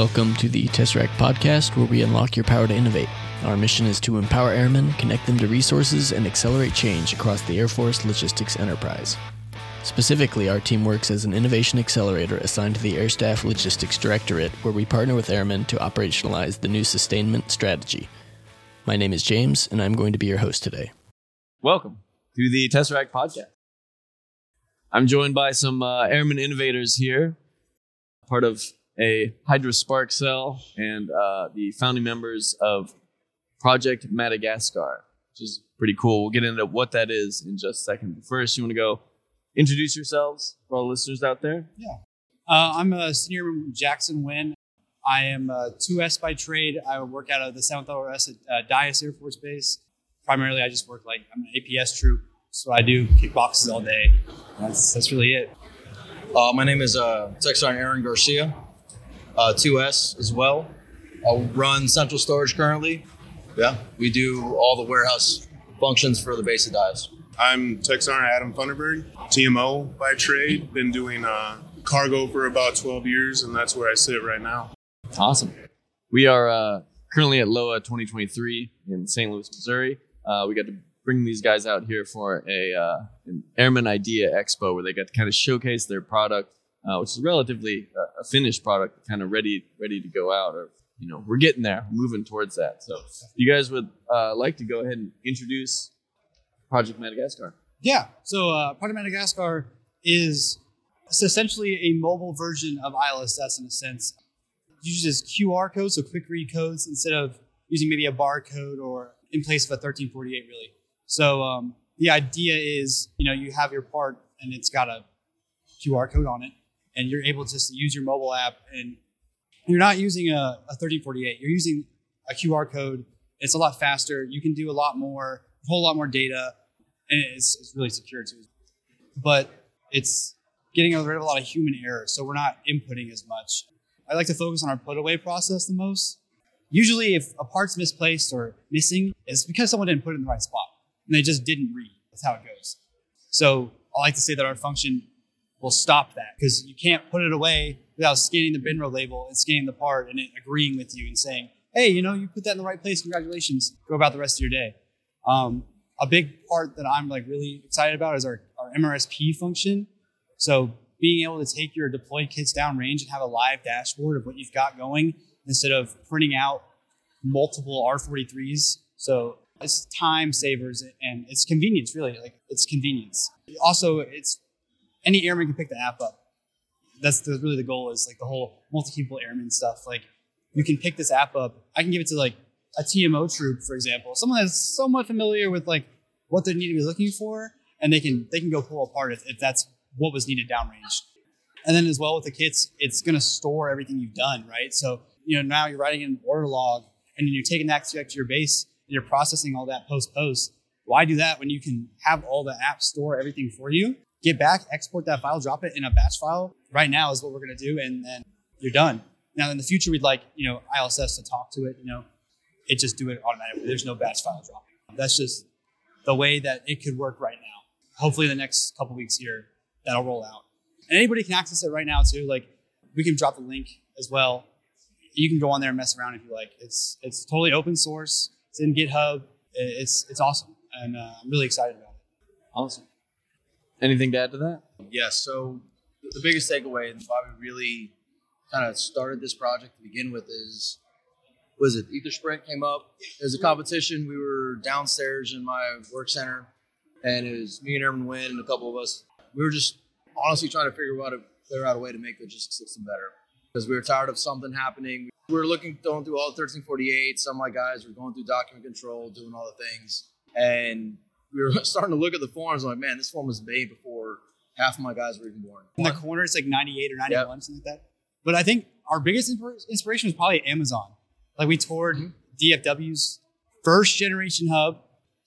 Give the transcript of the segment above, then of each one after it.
Welcome to the Tesseract podcast, where we unlock your power to innovate. Our mission is to empower airmen, connect them to resources, and accelerate change across the Air Force logistics enterprise. Specifically, our team works as an innovation accelerator assigned to the Air Staff Logistics Directorate, where we partner with airmen to operationalize the new sustainment strategy. My name is James, and I'm going to be your host today. Welcome to the Tesseract podcast. I'm joined by some uh, airman innovators here, part of a Hydra Spark cell and uh, the founding members of Project Madagascar, which is pretty cool. We'll get into what that is in just a second. But first, you want to go introduce yourselves for all the listeners out there? Yeah. Uh, I'm a senior Jackson Wynn. I am a 2S by trade. I work out of the 7th LRS at uh, Dyess Air Force Base. Primarily, I just work like I'm an APS troop. So I do kickboxes all day. That's, that's really it. Uh, my name is uh, Tech Sergeant Aaron Garcia, uh, 2S as well. I run central storage currently. Yeah, we do all the warehouse functions for the base of Dyess. I'm Tech Sergeant Adam Funderburgh, TMO by trade. Been doing uh, cargo for about 12 years, and that's where I sit right now. Awesome. We are uh, currently at LOA 2023 in St. Louis, Missouri. Uh, we got to bring these guys out here for a uh, an Airman Idea Expo where they got to kind of showcase their product, uh, which is relatively uh, a finished product, kind of ready ready to go out. Or you know, we're getting there, moving towards that. So, you guys would uh, like to go ahead and introduce Project Madagascar? Yeah. So uh, Project Madagascar is essentially a mobile version of ILSS in a sense. It uses QR codes, so quick read codes, instead of using maybe a barcode or in place of a 1348, really. So um, the idea is, you know, you have your part and it's got a QR code on it, and you're able to just use your mobile app, and you're not using a, a 1348. You're using a QR code. It's a lot faster. You can do a lot more, a whole lot more data, and it's, it's really secure too. But it's getting rid of a lot of human error, so we're not inputting as much. I like to focus on our put away process the most. Usually, if a part's misplaced or missing, it's because someone didn't put it in the right spot and they just didn't read. That's how it goes. So I like to say that our function will stop that because you can't put it away without scanning the bin row label and scanning the part and it agreeing with you and saying, hey, you know, you put that in the right place. Congratulations. Go about the rest of your day. Um, a big part that I'm like really excited about is our, our MRSP function. So being able to take your deployed kits down range and have a live dashboard of what you've got going instead of printing out multiple R43s. So it's time savers and it's convenience really like it's convenience also it's any airman can pick the app up. That's the, really the goal is like the whole multi-people airman stuff. Like you can pick this app up. I can give it to like a tmo troop for example someone that's somewhat familiar with like what they need to be looking for and they can they can go pull apart if, if that's what was needed downrange. And then as well with the kits it's going to store everything you've done right? So you know now you're writing an order log and then you're taking that to your base and you're processing all that post post. Why do that when you can have all the apps store everything for you? Get back, export that file, drop it in a batch file. Right now is what we're going to do, and then you're done. Now in the future, we'd like you know ILSS to talk to it. You know, it just do it automatically. There's no batch file dropping. That's just the way that it could work right now. Hopefully, the next couple weeks here, that'll roll out, and anybody can access it right now too. Like we can drop the link as well. You can go on there and mess around if you like. It's it's totally open source. It's in GitHub. It's it's awesome, and uh, I'm really excited about it. Awesome. Anything to add to that? Yes. so the biggest takeaway and why we really kind of started this project to begin with is was it Ether Sprint came up. There's a competition. We were downstairs in my work center, and it was me and Airman Wynn and a couple of us. We were just honestly trying to figure out a figure out a way to make the logistics system better because we were tired of something happening. We were looking, going through all 1348. Some of my guys were going through document control, doing all the things. And we were starting to look at the forms. I'm like, man, this form was made before half of my guys were even born. In the corner, it's like 98 or 91, yep. something like that. But I think our biggest inspiration was probably Amazon. Like we toured mm-hmm. DFW's first generation hub,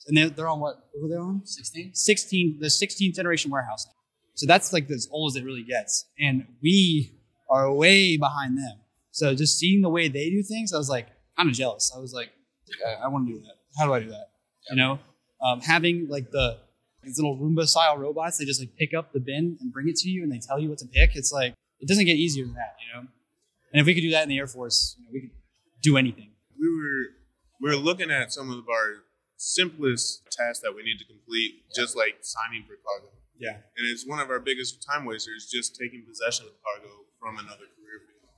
and they're, they're on what? What were they on? 16? 16, the 16th generation warehouse. So that's like as old as it really gets. And we are way behind them. So just seeing the way they do things, I was like kind of jealous. I was like, I, I want to do that. How do I do that? You know, um, having like the these little Roomba style robots, they just like pick up the bin and bring it to you, and they tell you what to pick. It's like it doesn't get easier than that, you know. And if we could do that in the Air Force, you know, we could do anything. We were we were looking at some of our simplest tasks that we need to complete, just like signing for cargo. Yeah. And it's one of our biggest time wasters, just taking possession of cargo from another career field.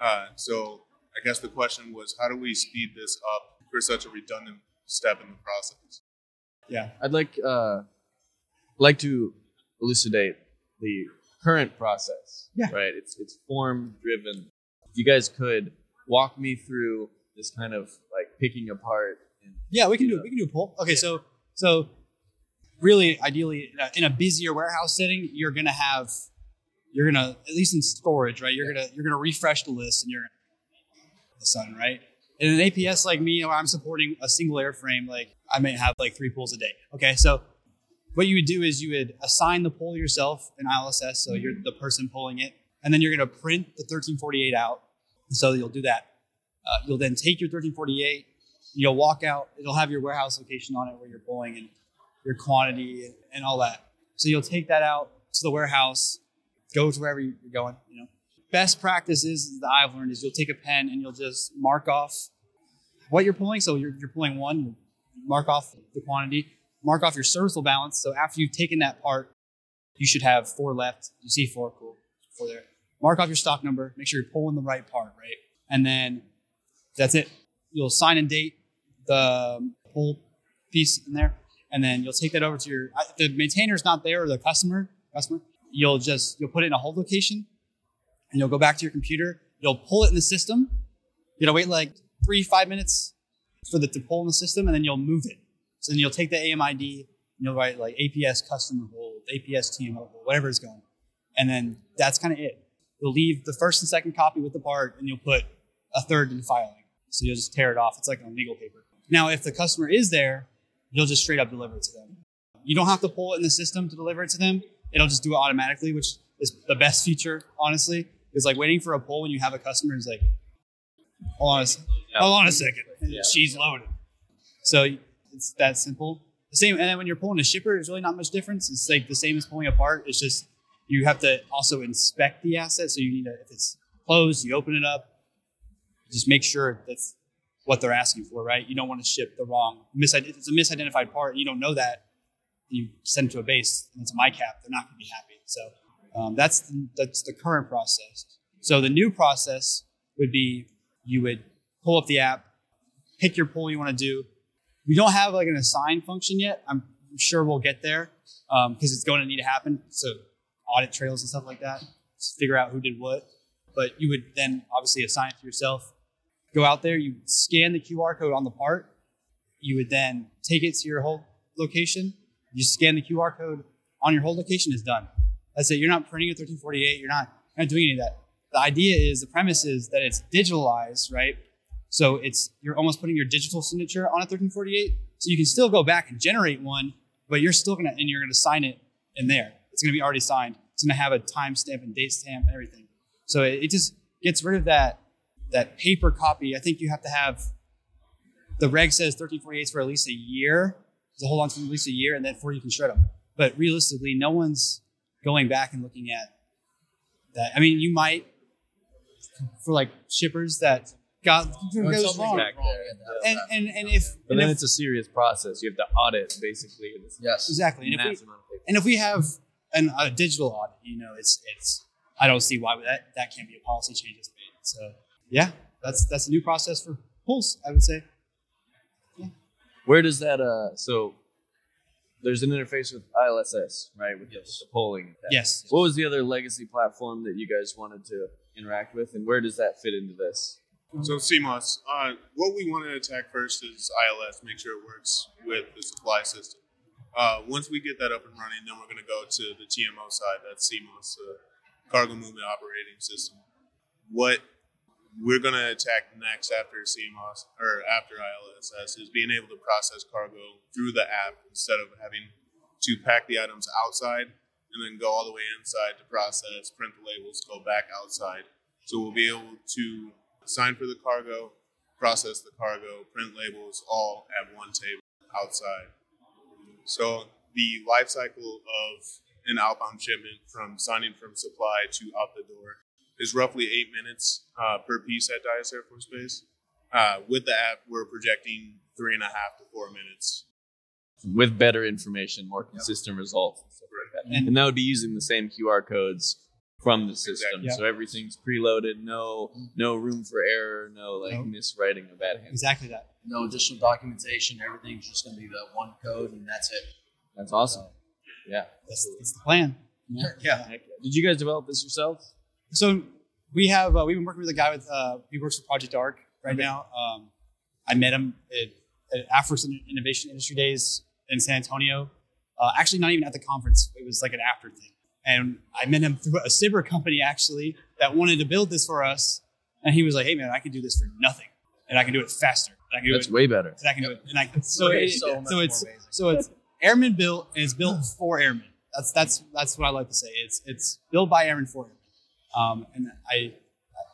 Uh, so I guess the question was, how do we speed this up for such a redundant step in the process? Yeah. I'd like uh, like to elucidate the current process. Yeah. Right. It's it's form driven. If you guys could walk me through this kind of like picking apart. And, Yeah, we can do Yeah. we can do a poll. Okay, so so really, ideally, in a, in a busier warehouse setting, you're gonna have you're gonna at least in storage, right? You're gonna you're gonna refresh the list, and you're gonna the sun, right? In an APS like me, I'm supporting a single airframe, like I may have like three pulls a day. Okay, so what you would do is you would assign the pull yourself in ILSS, so you're the person pulling it, and then you're gonna print the 1348 out. So you'll do that. Uh, you'll then take your 1348 you'll walk out it'll have your warehouse location on it where you're pulling and your quantity and, and all that so you'll take that out to the warehouse go to wherever you're going you know best practices that i've learned is you'll take a pen and you'll just mark off what you're pulling so you're, you're pulling one mark off the quantity mark off your serviceable balance so after you've taken that part you should have four left you see four cool four there mark off your stock number make sure you're pulling the right part right and then that's it you'll sign and date the pull piece in there, and then you'll take that over to your if the maintainer's not there or the customer customer. You'll just you'll put it in a hold location, and you'll go back to your computer. You'll pull it in the system. You'll wait like three five minutes for the to pull in the system, and then you'll move it. So then you'll take the AMID, and you'll write like APS customer hold, APS TMO hold, whatever is going, and then that's kind of it. You'll leave the first and second copy with the part, and you'll put a third in filing. So you'll just tear it off. It's like on legal paper. Now, if the customer is there, you'll just straight up deliver it to them. You don't have to pull it in the system to deliver it to them. It'll just do it automatically, which is the best feature, honestly. It's like waiting for a pull when you have a customer is like, hold on a, hold on a second. Yeah. She's loaded. So it's that simple. The same, and then when you're pulling a shipper, there's really not much difference. It's like the same as pulling a part. It's just you have to also inspect the asset. So you need to, if it's closed, you open it up, just make sure that's what they're asking for, right? You don't want to ship the wrong, if it's a misidentified part and you don't know that, you send it to a base and it's a MyCap, they're not going to be happy. So um, that's the, that's the current process. So the new process would be you would pull up the app, pick your pull you want to do. We don't have like an assign function yet. I'm sure we'll get there um, because it's going to need to happen. So audit trails and stuff like that, just figure out who did what. But you would then obviously assign it to yourself go out there, you scan the QR code on the part. You would then take it to your hold location. You scan the QR code on your hold location, is done. That's it. You're not printing a 1348. You're not, you're not doing any of that. The idea is, the premise is that it's digitalized, right? So it's you're almost putting your digital signature on a 1348. So you can still go back and generate one, but you're still gonna and you're gonna sign it in there. It's gonna be already signed. It's gonna have a timestamp and date stamp and everything. So it, it just gets rid of that that paper copy, I think you have to have the reg says 1348s for at least a year. So hold on to at least a year, and then before you can shred them. But realistically, no one's going back and looking at that. I mean, you might for like shippers that got goes wrong. back there, you have to have And and and if, But and then if- it's a serious process. You have to audit basically this yes, exactly, and if we massive amount of paper. and if we have an, a digital audit, you know, it's it's I don't see why that that can't be a policy change that's made. So yeah, that's that's a new process for pulls, I would say. Yeah. Where does that uh so there's an interface with ILSS, right? With the polling. Yes. What was the other legacy platform that you guys wanted to interact with, and where does that fit into this? So CMOS, uh, what we want to attack first is ILS, make sure it works with the supply system. Uh, once we get that up and running, then we're going to go to the TMO side, that's CMOS, uh, Cargo Movement Operating System. What we're going to attack next after CMOS or after ILSS is being able to process cargo through the app instead of having to pack the items outside and then go all the way inside to process, print the labels, go back outside. So we'll be able to sign for the cargo, process the cargo, print labels all at one table outside. So the life cycle of an outbound shipment from signing from supply to out the door is roughly eight minutes uh, per piece at Dyess Air Force Base. Uh, with the app, we're projecting three and a half to four minutes. with better information, more consistent results, and stuff like that. And- And, that would be using the same QR codes from the system, Exactly. so everything's preloaded. No, no room for error. No like Nope. miswriting of bad hand. Exactly that. No additional documentation. Everything's just going to be that one code, and that's it. That's awesome. Yeah. That's, that's the plan. Yeah. Yeah. Did you guys develop this yourselves? So we have uh, we've been working with a guy with uh, he works for Project Arc right now. Um, I met him at, at Afros Innovation Industry Days in San Antonio. Uh, actually, not even at the conference. It was like an after thing. And I met him through a cyber company actually that wanted to build this for us. And he was like, "Hey man, I can do this for nothing, and I can do it faster. And I can do That's it way better. and I can do it. And I can, so Way it, so much so it's so it's airman built and it's built for airmen. That's that's that's what I like to say. It's it's built by airmen for airmen. Um, and I,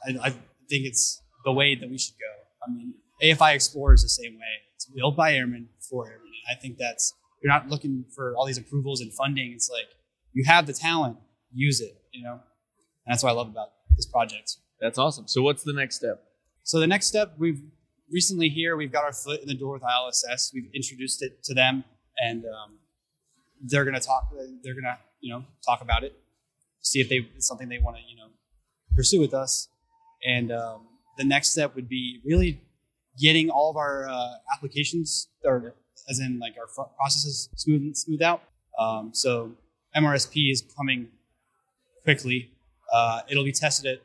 I I think it's the way that we should go. I mean, AFI Explorer is the same way. It's built by airmen for airmen. And I think that's you're not looking for all these approvals and funding. It's like you have the talent, use it. You know, and that's what I love about this project. That's awesome. So what's the next step? So the next step, we've recently here, we've got our foot in the door with ILSS. We've introduced it to them, and um, they're gonna talk. They're gonna you know talk about it, see if they it's something they want to you know pursue with us. And um, the next step would be really getting all of our uh, applications, or as in like our processes, smooth smooth out. Um, so MRSP is coming quickly. Uh, it'll be tested at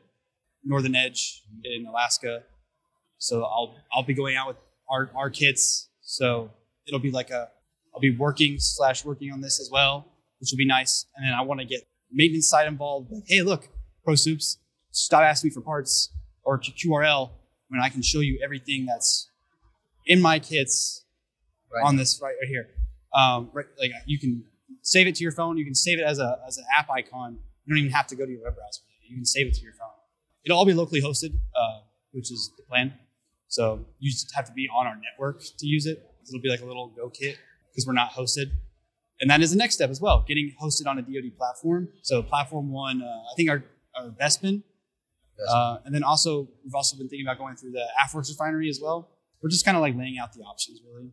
Northern Edge in Alaska. So I'll I'll be going out with our, our kits. So it'll be like a I'll be working slash working on this as well, which will be nice. And then I want to get maintenance side involved. Like, hey, look, Pro Soups, stop asking me for parts or QRL when I can show you everything that's in my kits Right. on this right, right here. Um, right, like you can save it to your phone. You can save it as a as an app icon. You don't even have to go to your web browser. You can save it to your phone. It'll all be locally hosted, uh, which is the plan. So you just have to be on our network to use it. It'll be like a little Go kit because we're not hosted. And that is the next step as well, getting hosted on a DoD platform. So platform one, uh, I think our, our Bespin. Uh, and then also, we've also been thinking about going through the AFWERX refinery as well. We're just kind of like laying out the options really.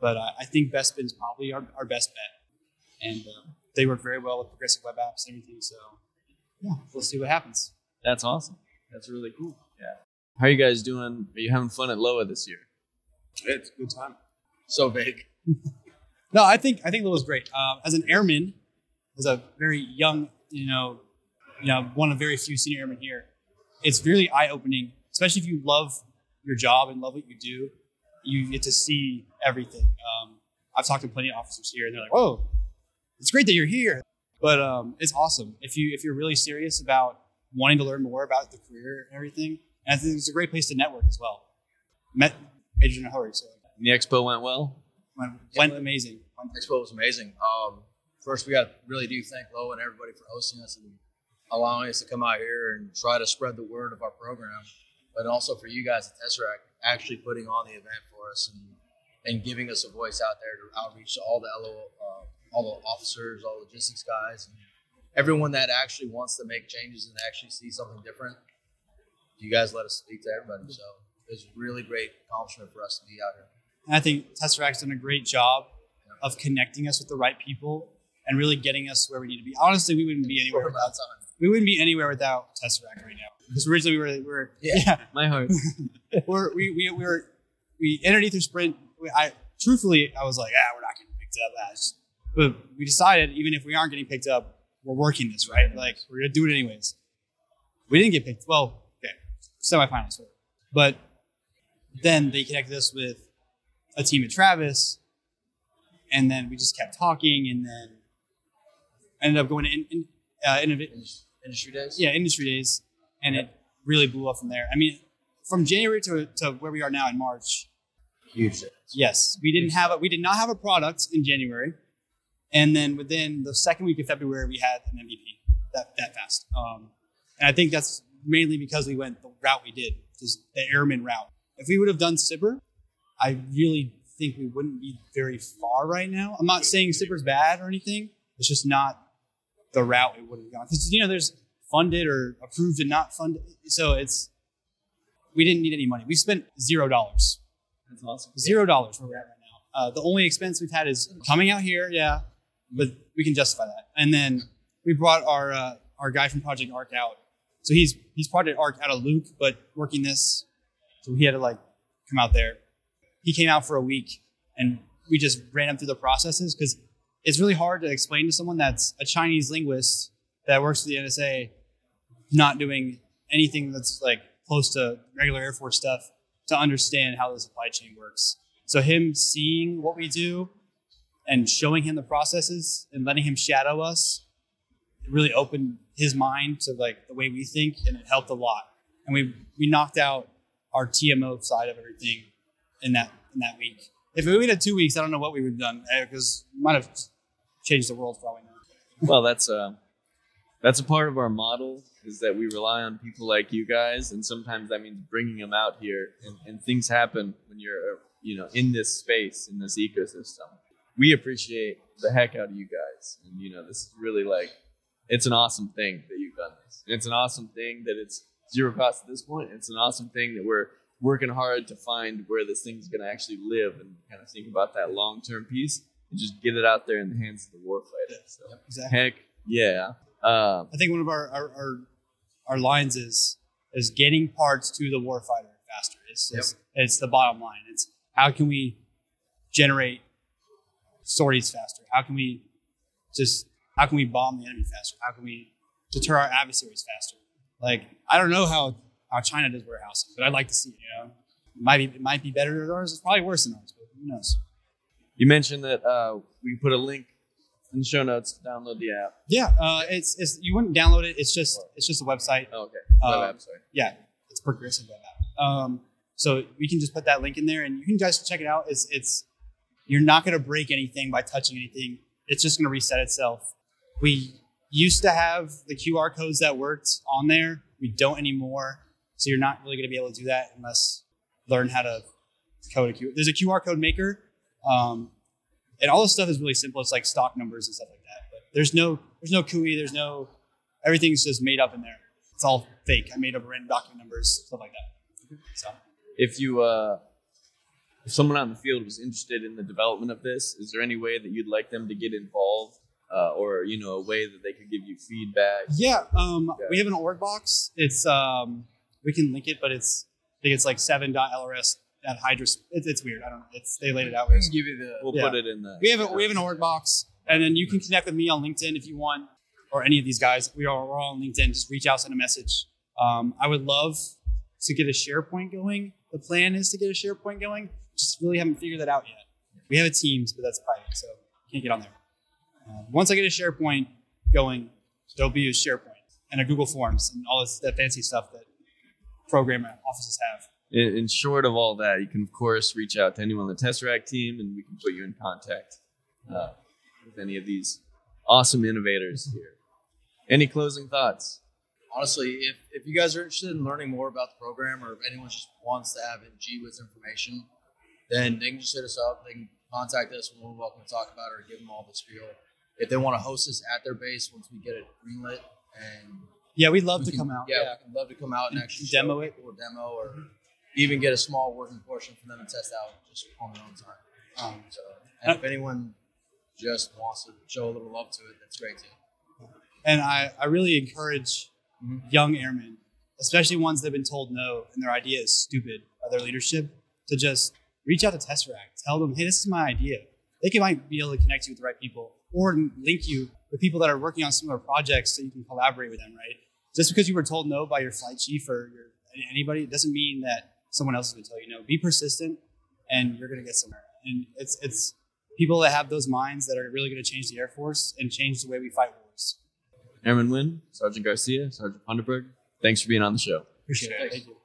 But uh, I think Bespin is probably our, our best bet. And uh, they work very well with progressive web apps and everything. So yeah, we'll see what happens. That's awesome. That's really cool. Yeah. How are you guys doing? Are you having fun at Loa this year? It's a good time. So big. No, I think I think Lil was great. Uh, as an airman, as a very young, you know, you know, one of very few senior airmen here, it's really eye opening, especially if you love your job and love what you do. You get to see everything. Um, I've talked to plenty of officers here, and they're like, "Whoa, it's great that you're here." But um, it's awesome if you if you're really serious about wanting to learn more about the career and everything. And I think it's a great place to network as well. Met Adrian in a hurry, so And the expo went well. went, went amazing. Expo was amazing. Um, first, we got really do thank Lo and everybody for hosting us and allowing us to come out here and try to spread the word of our program, but also for you guys at Tesseract actually putting on the event for us and, and giving us a voice out there to outreach to all the LO, uh, all the officers, all the logistics guys, and everyone that actually wants to make changes and actually see something different. You guys let us speak to everybody, so it's a really great accomplishment for us to be out here. And I think Tesseract's done a great job of connecting us with the right people and really getting us where we need to be. Honestly, we wouldn't be anywhere without amount of time. we wouldn't be anywhere without Tesseract right now. Because originally we were, we were Yeah. yeah, My heart. we're, we we we were we entered Ether Sprint. I truthfully I was like, ah, we're not getting picked up as. But we decided even if we aren't getting picked up, we're working this right. Like we're gonna do it anyways. We didn't get picked. Well, okay, semifinals, but then they connected us with a team at Travis, and then we just kept talking, and then ended up going to in, in, uh, innov- Industry days. yeah, industry days, and it really blew up from there. I mean, from January to, to where we are now in March, huge. Yes, we didn't have a, we did not have a product in January, and then within the second week of February, we had an MVP that that fast. Um, and I think that's mainly because we went the route we did, just the airman route. If we would have done SBIR, I really think we wouldn't be very far right now. I'm not saying SBIR's bad or anything. It's just not the route we would have gone. Because you know, there's funded or approved and not funded. So it's we didn't need any money. We spent zero dollars. That's awesome. Zero dollars where we're at right now. Uh, the only expense we've had is coming out here, yeah, but we can justify that. And then we brought our uh, our guy from Project Arc out. So he's he's Project Arc out of Luke, but working this, so he had to like come out there. He came out for a week, and we just ran him through the processes because it's really hard to explain to someone that's a Chinese linguist that works for the NSA, not doing anything that's like close to regular Air Force stuff to understand how the supply chain works. So him seeing what we do and showing him the processes and letting him shadow us it really opened his mind to like the way we think and it helped a lot. And we we knocked out our TMO side of everything in that in that week. If we had two weeks, I don't know what we would have done because we might have changed the world we know. Well, that's uh, that's a part of our model is that we rely on people like you guys, and sometimes that means bringing them out here, and, and things happen when you're uh, you know in this space in this ecosystem. We appreciate the heck out of you guys, and you know this is really like it's an awesome thing that you've done this. It's an awesome thing that it's zero cost at this point. It's an awesome thing that we're working hard to find where this thing's going to actually live and kind of think about that long term piece and just get it out there in the hands of the warfighter. So, Exactly. heck yeah. Um, I think one of our our, our, our lines is is getting parts to the warfighter faster. It's just, it's the bottom line. It's how can we generate sorties faster? How can we just how can we bomb the enemy faster? How can we deter our adversaries faster? Like I don't know how how China does warehousing, but I'd like to see it. You know, it might be it might be better than ours. It's probably worse than ours, but who knows? you mentioned that uh, we put a link in the show notes to download the app. Yeah, uh, it's it's you wouldn't download it. It's just it's just a website. Oh, okay. Um, app, sorry. yeah, it's progressive web app. Um, so we can just put that link in there, and you can guys check it out. It's it's you're not going to break anything by touching anything. It's just going to reset itself. We used to have the QR codes that worked on there. We don't anymore. So you're not really going to be able to do that unless you learn how to code a QR. There's a QR code maker, um, and all this stuff is really simple. It's like stock numbers and stuff like that. But there's no there's no CUI. There's no everything's just made up in there. It's all fake. I made up random document numbers, stuff like that. So if you uh if someone out in the field was interested in the development of this is there any way that you'd like them to get involved uh, or you know a way that they could give you feedback yeah, um, Yeah. we have an org box. It's um, we can link it, but it's I think it's like seven.lrs at Hydras. It's, it's weird. I don't know. It's they laid it out. We weird. can give you the. we'll Yeah. put it in the We have a, we have an org box, and then you can connect with me on LinkedIn if you want, or any of these guys. We are we're all on LinkedIn. Just reach out, send a message. Um, I would love to get a SharePoint going. The plan is to get a SharePoint going. Just really haven't figured that out yet. We have a Teams, but that's private, so can't get on there. Uh, once I get a SharePoint going, there'll be a SharePoint and a Google Forms and all this that fancy stuff that program offices have. in, in short of all that you can of course reach out to anyone on the tesseract team and we can put you in contact uh, with any of these awesome innovators here any closing thoughts honestly, if, if you guys are interested in learning more about the program or if anyone just wants to have in GWIS information, then they can just hit us up. They can contact us. We're welcome to talk about it or give them all the spiel. If they want to host us at their base once we get it greenlit and Yeah, we'd love we to can- come out. Yeah, we'd love to come out and And actually demo it. a demo or even get a small working portion for them to test out just on their own time. Um, So, and if anyone just wants to show a little love to it, that's great too. And I, I really encourage Mhm. young airmen, especially ones that have been told no and their idea is stupid by their leadership, to just reach out to Tesseract. Tell them, hey, this is my idea. They can might be able to connect you with the right people or link you with people that are working on similar projects so you can collaborate with them, right? Just because you were told no by your flight chief or your, anybody doesn't mean that someone else is going to tell you no. Be persistent and you're going to get somewhere. And it's, it's people that have those minds that are really going to change the Air Force and change the way we fight wars. airman wynn sergeant garcia sergeant Funderburgh, thanks for being on the show Appreciate it. Thank you.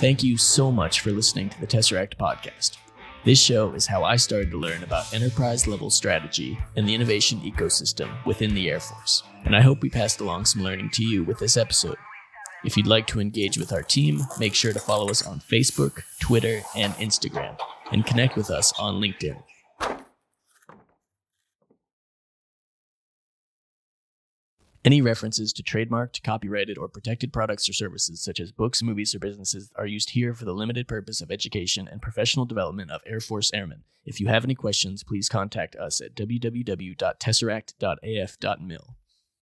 Thank you so much for listening to the Tesseract podcast. This show is how I started to learn about enterprise level strategy and the innovation ecosystem within the Air Force. And I hope we passed along some learning to you with this episode. If you'd like to engage with our team, make sure to follow us on Facebook, Twitter, and Instagram, and connect with us on LinkedIn. Any references to trademarked, copyrighted, or protected products or services, such as books, movies, or businesses, are used here for the limited purpose of education and professional development of Air Force Airmen. If you have any questions, please contact us at www.tesseract.af.mil.